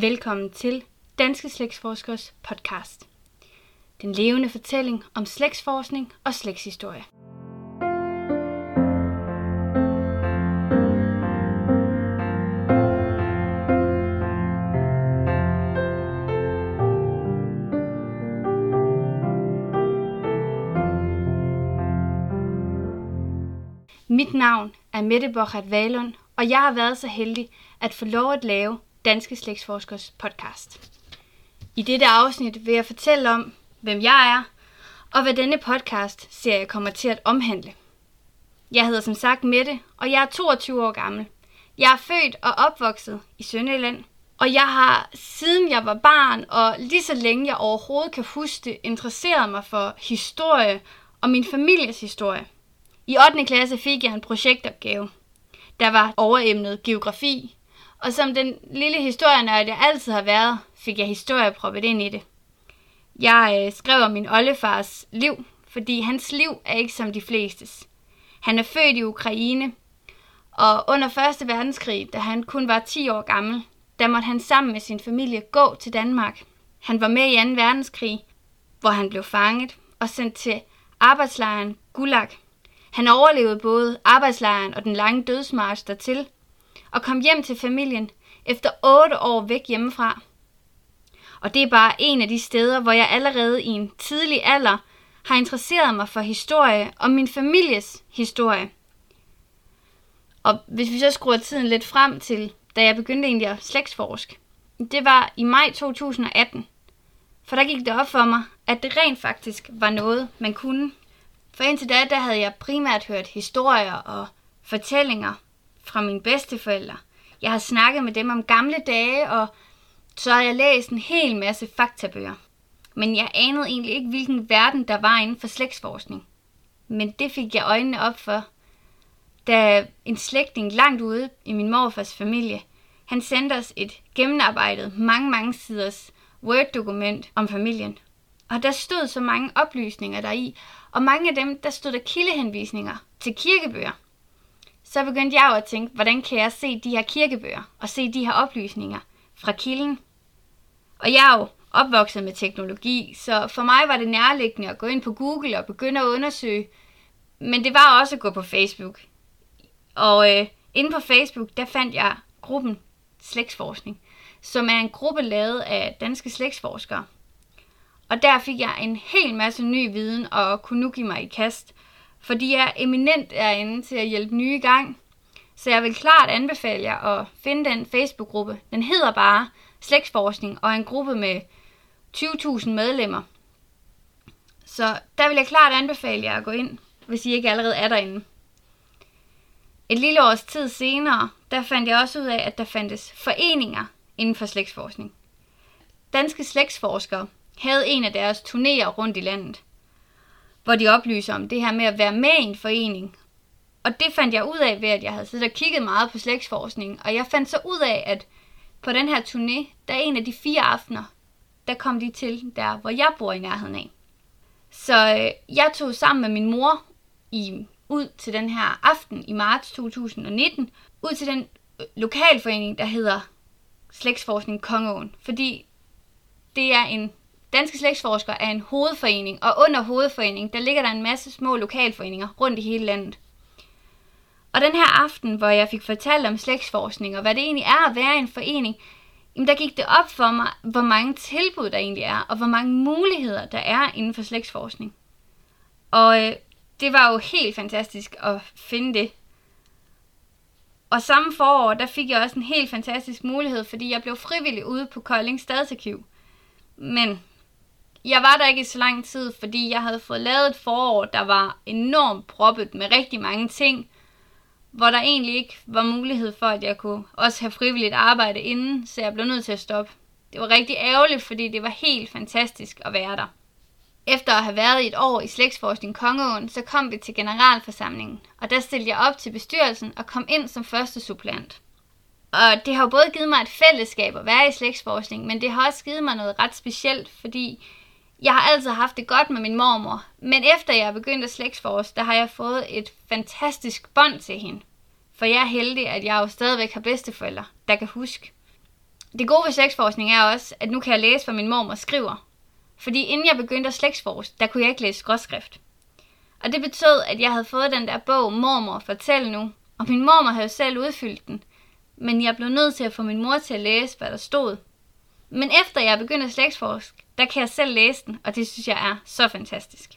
Velkommen til Danske Slægtsforskers podcast. Den levende fortælling om slægtsforskning og slægtshistorie. Mit navn er Mette Borchardt Valund, og jeg har været så heldig at få lov at lave Danske Slægtsforskers podcast. I dette afsnit vil jeg fortælle om, hvem jeg er, og hvad denne podcast serie kommer til at omhandle. Jeg hedder som sagt Mette, og jeg er 22 år gammel. Jeg er født og opvokset i Sønderjylland, og jeg har siden jeg var barn, og lige så længe jeg overhovedet kan huske det, interesseret mig for historie og min families historie. I 8. klasse fik jeg en projektopgave, der var overemnet geografi, og som den lille historienørd, jeg altid har været, fik jeg historie proppet ind i det. Jeg øh, skrev om min oldefars liv, fordi hans liv er ikke som de flestes. Han er født i Ukraine, og under 1. verdenskrig, da han kun var 10 år gammel, der måtte han sammen med sin familie gå til Danmark. Han var med i 2. verdenskrig, hvor han blev fanget og sendt til arbejdslejren Gulag. Han overlevede både arbejdslejren og den lange dødsmarch dertil, og kom hjem til familien efter otte år væk hjemmefra. Og det er bare en af de steder, hvor jeg allerede i en tidlig alder har interesseret mig for historie og min families historie. Og hvis vi så skruer tiden lidt frem til, da jeg begyndte egentlig at slægtsforske, det var i maj 2018. For der gik det op for mig, at det rent faktisk var noget, man kunne. For indtil da, der havde jeg primært hørt historier og fortællinger fra mine bedsteforældre. Jeg har snakket med dem om gamle dage, og så har jeg læst en hel masse faktabøger. Men jeg anede egentlig ikke, hvilken verden der var inden for slægtsforskning. Men det fik jeg øjnene op for, da en slægtning langt ude i min morfars familie, han sendte os et gennemarbejdet, mange, mange siders Word-dokument om familien. Og der stod så mange oplysninger deri, og mange af dem, der stod der kildehenvisninger til kirkebøger så begyndte jeg jo at tænke, hvordan kan jeg se de her kirkebøger og se de her oplysninger fra kilden? Og jeg er jo opvokset med teknologi, så for mig var det nærliggende at gå ind på Google og begynde at undersøge. Men det var også at gå på Facebook. Og øh, inde på Facebook, der fandt jeg gruppen Slægtsforskning, som er en gruppe lavet af danske slægtsforskere. Og der fik jeg en hel masse ny viden og kunne nu give mig i kast for de er eminent derinde til at hjælpe nye i gang. Så jeg vil klart anbefale jer at finde den Facebook-gruppe. Den hedder bare Slægtsforskning og er en gruppe med 20.000 medlemmer. Så der vil jeg klart anbefale jer at gå ind, hvis I ikke allerede er derinde. Et lille års tid senere, der fandt jeg også ud af, at der fandtes foreninger inden for slægtsforskning. Danske slægtsforskere havde en af deres turnéer rundt i landet hvor de oplyser om det her med at være med i en forening. Og det fandt jeg ud af ved, at jeg havde siddet og kigget meget på slægtsforskning, og jeg fandt så ud af, at på den her turné, der er en af de fire aftener, der kom de til der, hvor jeg bor i nærheden af. Så øh, jeg tog sammen med min mor i, ud til den her aften i marts 2019, ud til den øh, lokalforening, der hedder Slægtsforskning Kongeåen, fordi det er en Danske Slægtsforskere er en hovedforening, og under hovedforeningen, der ligger der en masse små lokalforeninger rundt i hele landet. Og den her aften, hvor jeg fik fortalt om slægtsforskning, og hvad det egentlig er at være en forening, jamen der gik det op for mig, hvor mange tilbud der egentlig er, og hvor mange muligheder der er inden for slægtsforskning. Og øh, det var jo helt fantastisk at finde det. Og samme forår, der fik jeg også en helt fantastisk mulighed, fordi jeg blev frivillig ude på Kolding Stadsarkiv. Men jeg var der ikke i så lang tid, fordi jeg havde fået lavet et forår, der var enormt proppet med rigtig mange ting, hvor der egentlig ikke var mulighed for, at jeg kunne også have frivilligt arbejde inden, så jeg blev nødt til at stoppe. Det var rigtig ærgerligt, fordi det var helt fantastisk at være der. Efter at have været i et år i slægtsforskning Kongeåen, så kom vi til generalforsamlingen, og der stillede jeg op til bestyrelsen og kom ind som første supplant. Og det har jo både givet mig et fællesskab at være i slægtsforskning, men det har også givet mig noget ret specielt, fordi jeg har altid haft det godt med min mormor, men efter jeg begyndte at slægtsforske, der har jeg fået et fantastisk bånd til hende. For jeg er heldig, at jeg jo stadigvæk har bedsteforældre, der kan huske. det gode ved slægtsforskning er også, at nu kan jeg læse, hvad min mormor skriver. Fordi inden jeg begyndte at slægtsforske, der kunne jeg ikke læse skråskrift. Og det betød, at jeg havde fået den der bog, Mormor, fortæl nu. Og min mormor havde selv udfyldt den. Men jeg blev nødt til at få min mor til at læse, hvad der stod. Men efter jeg begyndte at slægtsforske, der kan jeg selv læse den, og det synes jeg er så fantastisk.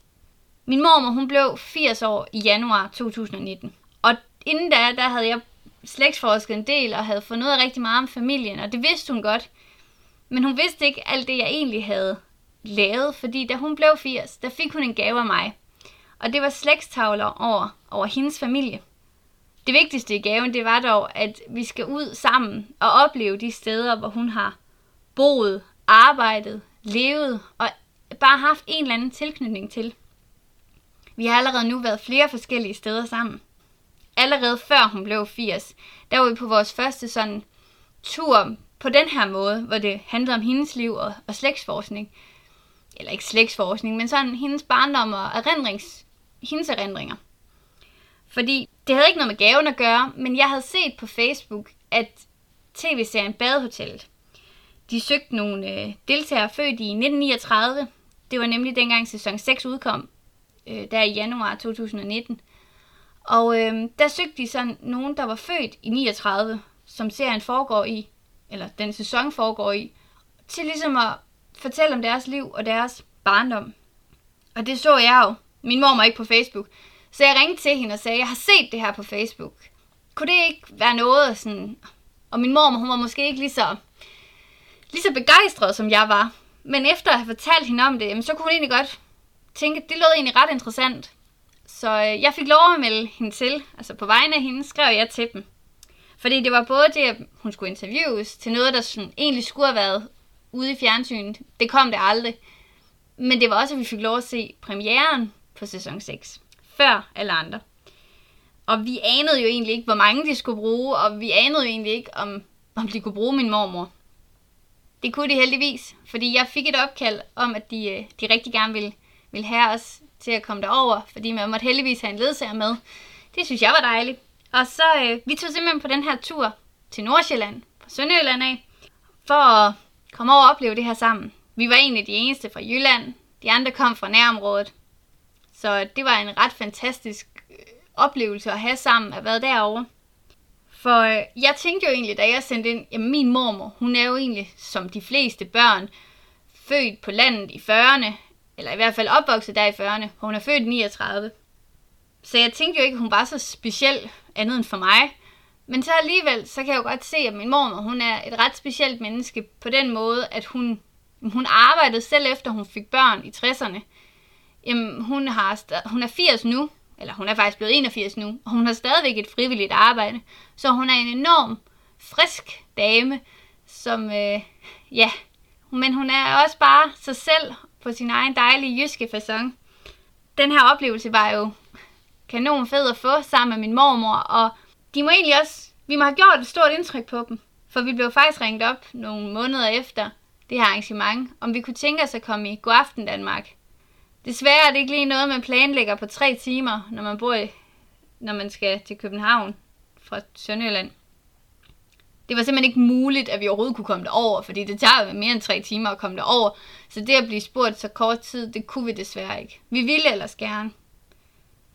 Min mormor, hun blev 80 år i januar 2019. Og inden da, der havde jeg slægtsforsket en del og havde fundet ud af rigtig meget om familien, og det vidste hun godt. Men hun vidste ikke alt det, jeg egentlig havde lavet, fordi da hun blev 80, der fik hun en gave af mig. Og det var slægtstavler over, over hendes familie. Det vigtigste i gaven, det var dog, at vi skal ud sammen og opleve de steder, hvor hun har boet, arbejdet, levet og bare haft en eller anden tilknytning til. Vi har allerede nu været flere forskellige steder sammen. Allerede før hun blev 80, der var vi på vores første sådan tur på den her måde, hvor det handlede om hendes liv og, og slægtsforskning. Eller ikke slægtsforskning, men sådan hendes barndom og erindrings, hendes erindringer. Fordi det havde ikke noget med gaven at gøre, men jeg havde set på Facebook, at tv-serien Badehotellet, de søgte nogle øh, deltagere født i 1939. Det var nemlig dengang sæson 6 udkom, øh, der i januar 2019. Og øh, der søgte de sådan nogen, der var født i 39, som serien foregår i, eller den sæson foregår i, til ligesom at fortælle om deres liv og deres barndom. Og det så jeg jo. Min mor var ikke på Facebook. Så jeg ringte til hende og sagde, jeg har set det her på Facebook. Kunne det ikke være noget sådan... Og min mor, hun var måske ikke lige så, lige så begejstret, som jeg var. Men efter at have fortalt hende om det, så kunne hun egentlig godt tænke, at det lød egentlig ret interessant. Så øh, jeg fik lov at melde hende til. Altså på vegne af hende skrev jeg til dem. Fordi det var både det, at hun skulle interviews til noget, der sådan, egentlig skulle have været ude i fjernsynet. Det kom det aldrig. Men det var også, at vi fik lov at se premieren på sæson 6. Før alle andre. Og vi anede jo egentlig ikke, hvor mange de skulle bruge, og vi anede jo egentlig ikke, om, om de kunne bruge min mormor. Det kunne de heldigvis, fordi jeg fik et opkald om, at de, øh, de rigtig gerne ville, ville have os til at komme derover, fordi man måtte heldigvis have en ledsager med. Det synes jeg var dejligt. Og så, øh, vi tog simpelthen på den her tur til Nordsjælland, fra Sønderjylland af, for at komme over og opleve det her sammen. Vi var egentlig de eneste fra Jylland, de andre kom fra nærområdet. Så det var en ret fantastisk øh, oplevelse at have sammen at være derovre. For øh, jeg tænkte jo egentlig, da jeg sendte ind, at min mormor, hun er jo egentlig, som de fleste børn, født på landet i 40'erne, eller i hvert fald opvokset der i 40'erne, hun er født i 39. Så jeg tænkte jo ikke, at hun var så speciel andet end for mig. Men så alligevel, så kan jeg jo godt se, at min mormor, hun er et ret specielt menneske på den måde, at hun, hun arbejdede selv efter hun fik børn i 60'erne. Jamen, hun, har, hun er 80 nu, eller hun er faktisk blevet 81 nu, og hun har stadigvæk et frivilligt arbejde. Så hun er en enorm frisk dame, som, øh, ja, men hun er også bare sig selv på sin egen dejlige jyske façon. Den her oplevelse var jo kanon fed at få sammen med min mormor, og de må egentlig også, vi må have gjort et stort indtryk på dem, for vi blev faktisk ringet op nogle måneder efter det her arrangement, om vi kunne tænke os at komme i Godaften Danmark. Desværre er det ikke lige noget, man planlægger på tre timer, når man bor i, når man skal til København fra Sønderjylland. Det var simpelthen ikke muligt, at vi overhovedet kunne komme derover, fordi det tager mere end tre timer at komme derover. Så det at blive spurgt så kort tid, det kunne vi desværre ikke. Vi ville ellers gerne.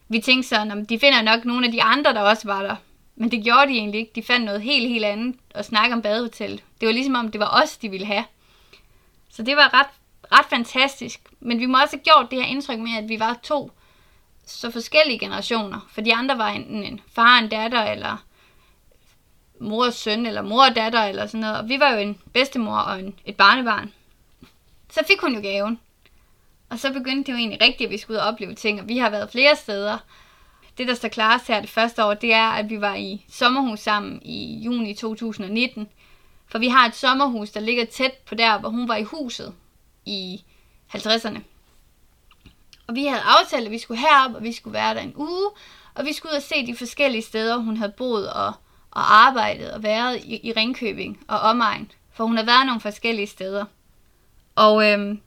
Vi tænkte sådan, at de finder nok nogle af de andre, der også var der. Men det gjorde de egentlig ikke. De fandt noget helt, helt andet at snakke om badehotel. Det var ligesom om, det var os, de ville have. Så det var ret ret fantastisk. Men vi må også have gjort det her indtryk med, at vi var to så forskellige generationer. For de andre var enten en far og en datter, eller mor og søn, eller mor og datter, eller sådan noget. Og vi var jo en bedstemor og en, et barnebarn. Så fik hun jo gaven. Og så begyndte det jo egentlig rigtigt, at vi skulle ud og opleve ting. Og vi har været flere steder. Det, der står klarest her det første år, det er, at vi var i sommerhus sammen i juni 2019. For vi har et sommerhus, der ligger tæt på der, hvor hun var i huset i 50'erne. Og vi havde aftalt, at vi skulle herop, og vi skulle være der en uge, og vi skulle ud og se de forskellige steder, hun havde boet og, og arbejdet og været i, i Ringkøbing og omegn. For hun havde været nogle forskellige steder. Og øhm,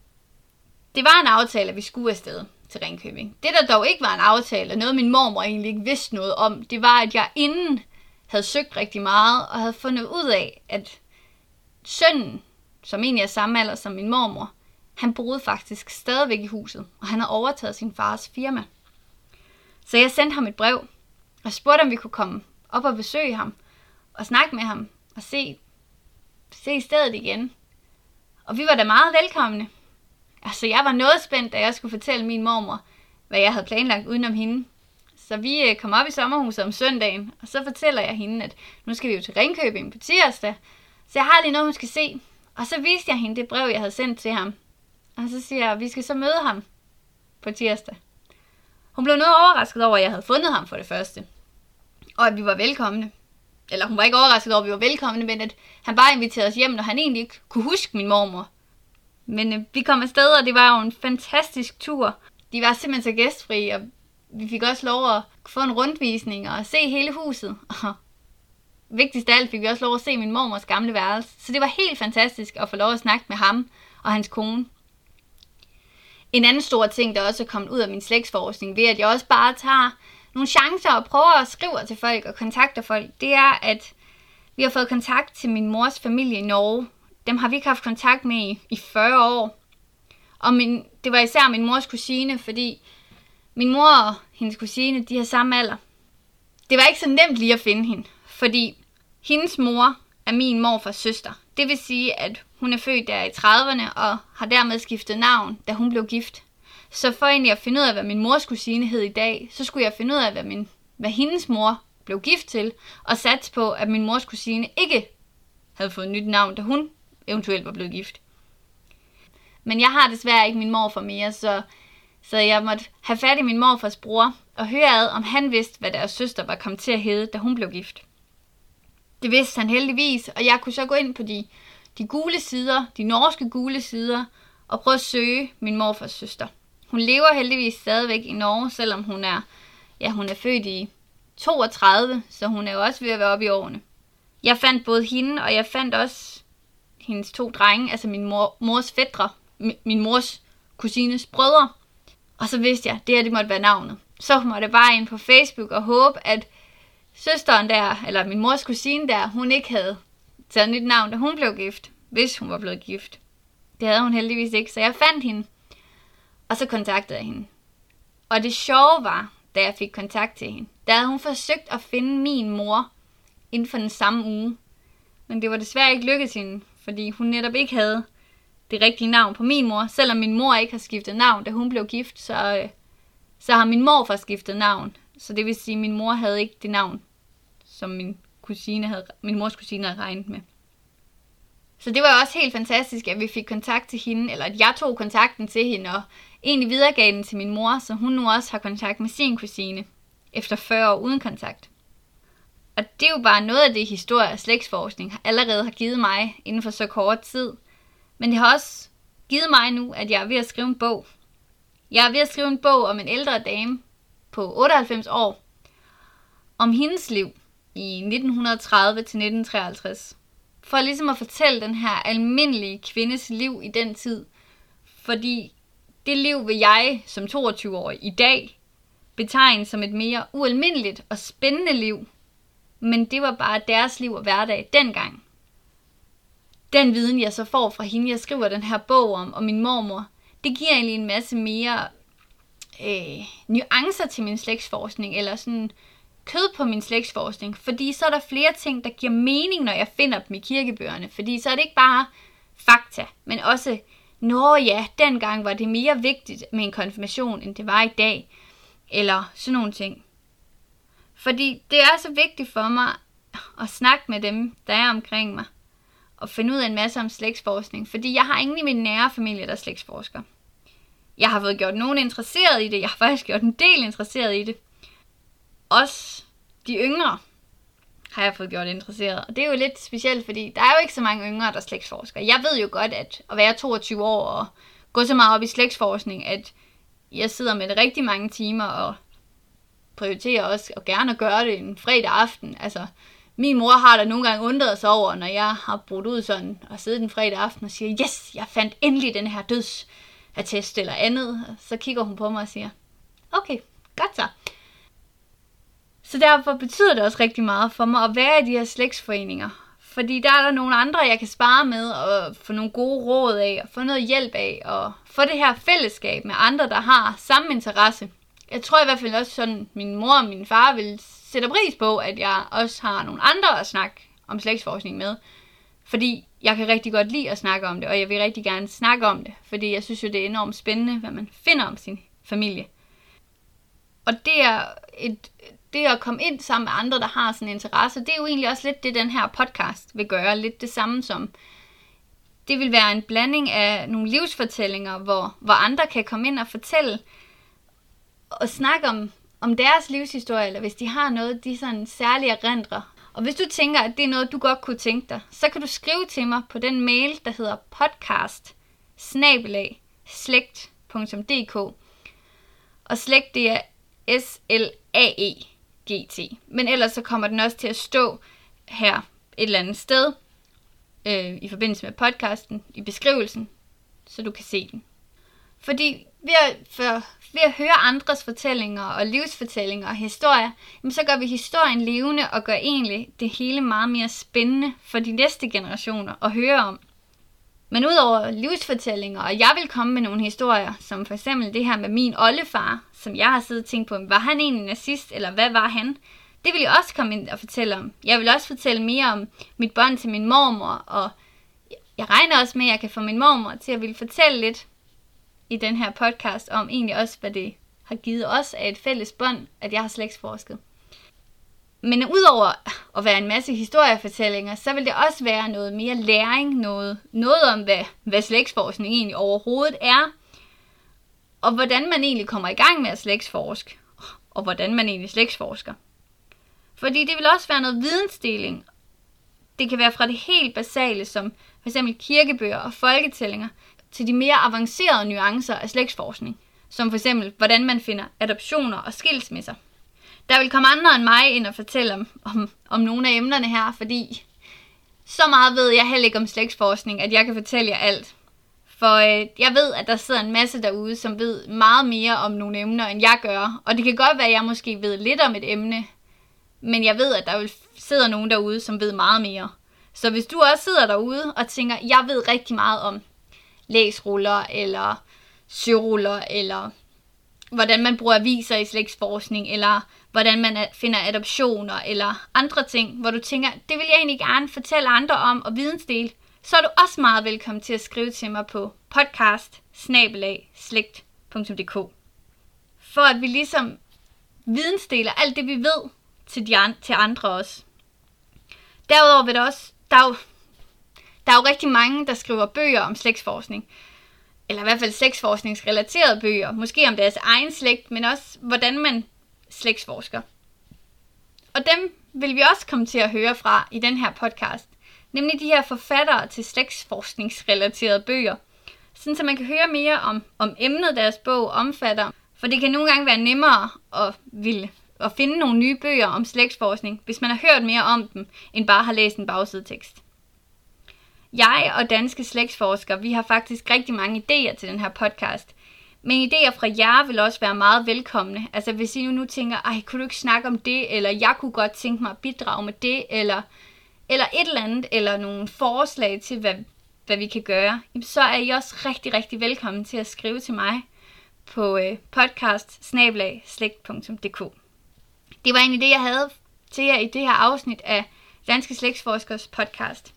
det var en aftale, at vi skulle afsted til Ringkøbing. Det, der dog ikke var en aftale, og noget min mormor egentlig ikke vidste noget om, det var, at jeg inden havde søgt rigtig meget, og havde fundet ud af, at sønnen, som egentlig er samme alder som min mormor, han boede faktisk stadigvæk i huset, og han havde overtaget sin fars firma. Så jeg sendte ham et brev, og spurgte, om vi kunne komme op og besøge ham, og snakke med ham, og se, se stedet igen. Og vi var da meget velkomne. Altså, jeg var noget spændt, da jeg skulle fortælle min mormor, hvad jeg havde planlagt udenom hende. Så vi øh, kom op i sommerhuset om søndagen, og så fortæller jeg hende, at nu skal vi jo til Ringkøbing på tirsdag, så jeg har lige noget, hun skal se. Og så viste jeg hende det brev, jeg havde sendt til ham. Og så siger jeg, at vi skal så møde ham på tirsdag. Hun blev noget overrasket over, at jeg havde fundet ham for det første. Og at vi var velkomne. Eller hun var ikke overrasket over, at vi var velkomne, men at han bare inviterede os hjem, når han egentlig ikke kunne huske min mormor. Men øh, vi kom afsted, og det var jo en fantastisk tur. De var simpelthen så gæstfri, og vi fik også lov at få en rundvisning og se hele huset. Og vigtigst af alt fik vi også lov at se min mormors gamle værelse. Så det var helt fantastisk at få lov at snakke med ham og hans kone. En anden stor ting, der også er kommet ud af min slægtsforskning, ved at jeg også bare tager nogle chancer og prøver at skrive til folk og kontakte folk, det er, at vi har fået kontakt til min mors familie i Norge. Dem har vi ikke haft kontakt med i, i 40 år. Og min, det var især min mors kusine, fordi min mor og hendes kusine, de har samme alder. Det var ikke så nemt lige at finde hende, fordi hendes mor er min morfars søster. Det vil sige, at hun er født der i 30'erne og har dermed skiftet navn, da hun blev gift. Så for egentlig at finde ud af, hvad min mors kusine hed i dag, så skulle jeg finde ud af, hvad, min, hvad hendes mor blev gift til, og satse på, at min mors kusine ikke havde fået nyt navn, da hun eventuelt var blevet gift. Men jeg har desværre ikke min morfar mere, så, så jeg måtte have fat i min morfars bror og høre ad, om han vidste, hvad deres søster var kommet til at hedde, da hun blev gift. Det vidste han heldigvis, og jeg kunne så gå ind på de, de gule sider, de norske gule sider, og prøve at søge min morfars søster. Hun lever heldigvis stadigvæk i Norge, selvom hun er, ja, hun er født i 32, så hun er jo også ved at være oppe i årene. Jeg fandt både hende, og jeg fandt også hendes to drenge, altså min mor, mors fædre, min mors kusines brødre. Og så vidste jeg, at det her det måtte være navnet. Så måtte jeg bare ind på Facebook og håbe, at søsteren der, eller min mors kusine der, hun ikke havde taget nyt navn, da hun blev gift, hvis hun var blevet gift. Det havde hun heldigvis ikke, så jeg fandt hende. Og så kontaktede jeg hende. Og det sjove var, da jeg fik kontakt til hende, der havde hun forsøgt at finde min mor inden for den samme uge. Men det var desværre ikke lykkedes hende, fordi hun netop ikke havde det rigtige navn på min mor. Selvom min mor ikke har skiftet navn, da hun blev gift, så, øh, så har min mor skiftet navn. Så det vil sige, at min mor havde ikke det navn, som min, kusine havde, min mors kusine havde regnet med. Så det var også helt fantastisk, at vi fik kontakt til hende, eller at jeg tog kontakten til hende, og egentlig videregav den til min mor, så hun nu også har kontakt med sin kusine, efter 40 år uden kontakt. Og det er jo bare noget af det, historie og slægtsforskning allerede har givet mig inden for så kort tid. Men det har også givet mig nu, at jeg er ved at skrive en bog. Jeg er ved at skrive en bog om en ældre dame på 98 år, om hendes liv i 1930 til 1953 for ligesom at fortælle den her almindelige kvindes liv i den tid. Fordi det liv vil jeg som 22-årig i dag betegne som et mere ualmindeligt og spændende liv. Men det var bare deres liv og hverdag dengang. Den viden, jeg så får fra hende, jeg skriver den her bog om, og min mormor, det giver egentlig en masse mere øh, nuancer til min slægtsforskning, eller sådan kød på min slægtsforskning, fordi så er der flere ting, der giver mening, når jeg finder dem i kirkebøgerne. Fordi så er det ikke bare fakta, men også, nå ja, dengang var det mere vigtigt med en konfirmation, end det var i dag. Eller sådan nogle ting. Fordi det er så vigtigt for mig at snakke med dem, der er omkring mig. Og finde ud af en masse om slægtsforskning. Fordi jeg har ingen i min nære familie, der er slægtsforsker. Jeg har fået gjort nogen interesseret i det. Jeg har faktisk gjort en del interesseret i det også de yngre har jeg fået gjort interesseret. Og det er jo lidt specielt, fordi der er jo ikke så mange yngre, der slægtsforsker. Jeg ved jo godt, at at være 22 år og gå så meget op i slægtsforskning, at jeg sidder med det rigtig mange timer og prioriterer også og gerne at gøre det en fredag aften. Altså, min mor har da nogle gange undret sig over, når jeg har brudt ud sådan og siddet en fredag aften og siger, yes, jeg fandt endelig den her dødsattest eller andet. Så kigger hun på mig og siger, okay, godt så. Så derfor betyder det også rigtig meget for mig at være i de her slægtsforeninger. Fordi der er der nogle andre, jeg kan spare med og få nogle gode råd af og få noget hjælp af og få det her fællesskab med andre, der har samme interesse. Jeg tror i hvert fald også sådan, min mor og min far vil sætte pris på, at jeg også har nogle andre at snakke om slægtsforskning med. Fordi jeg kan rigtig godt lide at snakke om det, og jeg vil rigtig gerne snakke om det. Fordi jeg synes jo, det er enormt spændende, hvad man finder om sin familie. Og det er et, det at komme ind sammen med andre, der har sådan en interesse, det er jo egentlig også lidt det, den her podcast vil gøre. Lidt det samme som, det vil være en blanding af nogle livsfortællinger, hvor, hvor andre kan komme ind og fortælle og snakke om, om deres livshistorie, eller hvis de har noget, de sådan særligt erindrer. Og hvis du tænker, at det er noget, du godt kunne tænke dig, så kan du skrive til mig på den mail, der hedder podcast slægt.dk. Og slægt, det er S-L-A-E. GT. Men ellers så kommer den også til at stå her et eller andet sted øh, i forbindelse med podcasten, i beskrivelsen, så du kan se den. Fordi ved at, for, ved at høre andres fortællinger og livsfortællinger og historier, jamen så gør vi historien levende og gør egentlig det hele meget mere spændende for de næste generationer at høre om. Men udover livsfortællinger, og jeg vil komme med nogle historier, som for eksempel det her med min oldefar, som jeg har siddet og tænkt på, var han egentlig nazist, eller hvad var han? Det vil jeg også komme ind og fortælle om. Jeg vil også fortælle mere om mit bånd til min mormor, og jeg regner også med, at jeg kan få min mormor til at ville fortælle lidt i den her podcast om egentlig også, hvad det har givet os af et fælles bånd, at jeg har slægtsforsket. Men udover at være en masse historiefortællinger, så vil det også være noget mere læring, noget, noget om, hvad, hvad slægtsforskning egentlig overhovedet er, og hvordan man egentlig kommer i gang med at slægtsforske, og hvordan man egentlig slægtsforsker. Fordi det vil også være noget vidensdeling. Det kan være fra det helt basale, som f.eks. kirkebøger og folketællinger, til de mere avancerede nuancer af slægtsforskning, som f.eks. hvordan man finder adoptioner og skilsmisser. Der vil komme andre end mig ind og fortælle om, om, om nogle af emnerne her, fordi så meget ved jeg heller ikke om slægtsforskning, at jeg kan fortælle jer alt. For øh, jeg ved, at der sidder en masse derude, som ved meget mere om nogle emner, end jeg gør. Og det kan godt være, at jeg måske ved lidt om et emne, men jeg ved, at der vil sidder nogen derude, som ved meget mere. Så hvis du også sidder derude og tænker, jeg ved rigtig meget om læsruller, eller syruller, eller hvordan man bruger aviser i slægtsforskning, eller hvordan man finder adoptioner, eller andre ting, hvor du tænker, det vil jeg egentlig gerne fortælle andre om og vidensdele, så er du også meget velkommen til at skrive til mig på podcast For at vi ligesom vidensdeler alt det, vi ved til, de an- til andre også. Derudover vil der også, der er jo, der er jo rigtig mange, der skriver bøger om slægtsforskning. Eller i hvert fald slægtsforskningsrelaterede bøger. Måske om deres egen slægt, men også hvordan man slægtsforsker. Og dem vil vi også komme til at høre fra i den her podcast. Nemlig de her forfattere til slægtsforskningsrelaterede bøger. Sådan så man kan høre mere om, om emnet deres bog omfatter. For det kan nogle gange være nemmere at ville at finde nogle nye bøger om slægtsforskning, hvis man har hørt mere om dem, end bare har læst en bagsidetekst. Jeg og danske slægtsforskere, vi har faktisk rigtig mange idéer til den her podcast. Men idéer fra jer vil også være meget velkomne. Altså hvis I nu, nu tænker, ej, kunne du ikke snakke om det, eller jeg kunne godt tænke mig at bidrage med det, eller, eller et eller andet, eller nogle forslag til, hvad, hvad vi kan gøre, så er I også rigtig, rigtig velkommen til at skrive til mig på øh, podcast det var en idé, jeg havde til jer i det her afsnit af Danske Slægtsforskers podcast.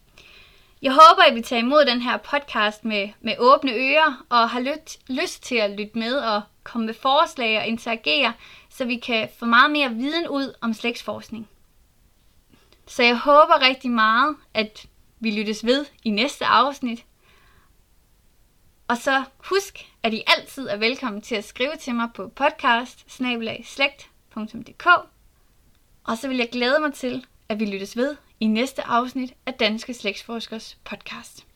Jeg håber, at vi tager imod den her podcast med, med åbne ører og har lyt, lyst til at lytte med og komme med forslag og interagere, så vi kan få meget mere viden ud om slægtsforskning. Så jeg håber rigtig meget, at vi lyttes ved i næste afsnit. Og så husk, at I altid er velkommen til at skrive til mig på podcast og så vil jeg glæde mig til, at vi lyttes ved i næste afsnit af Danske Slægtsforskers podcast.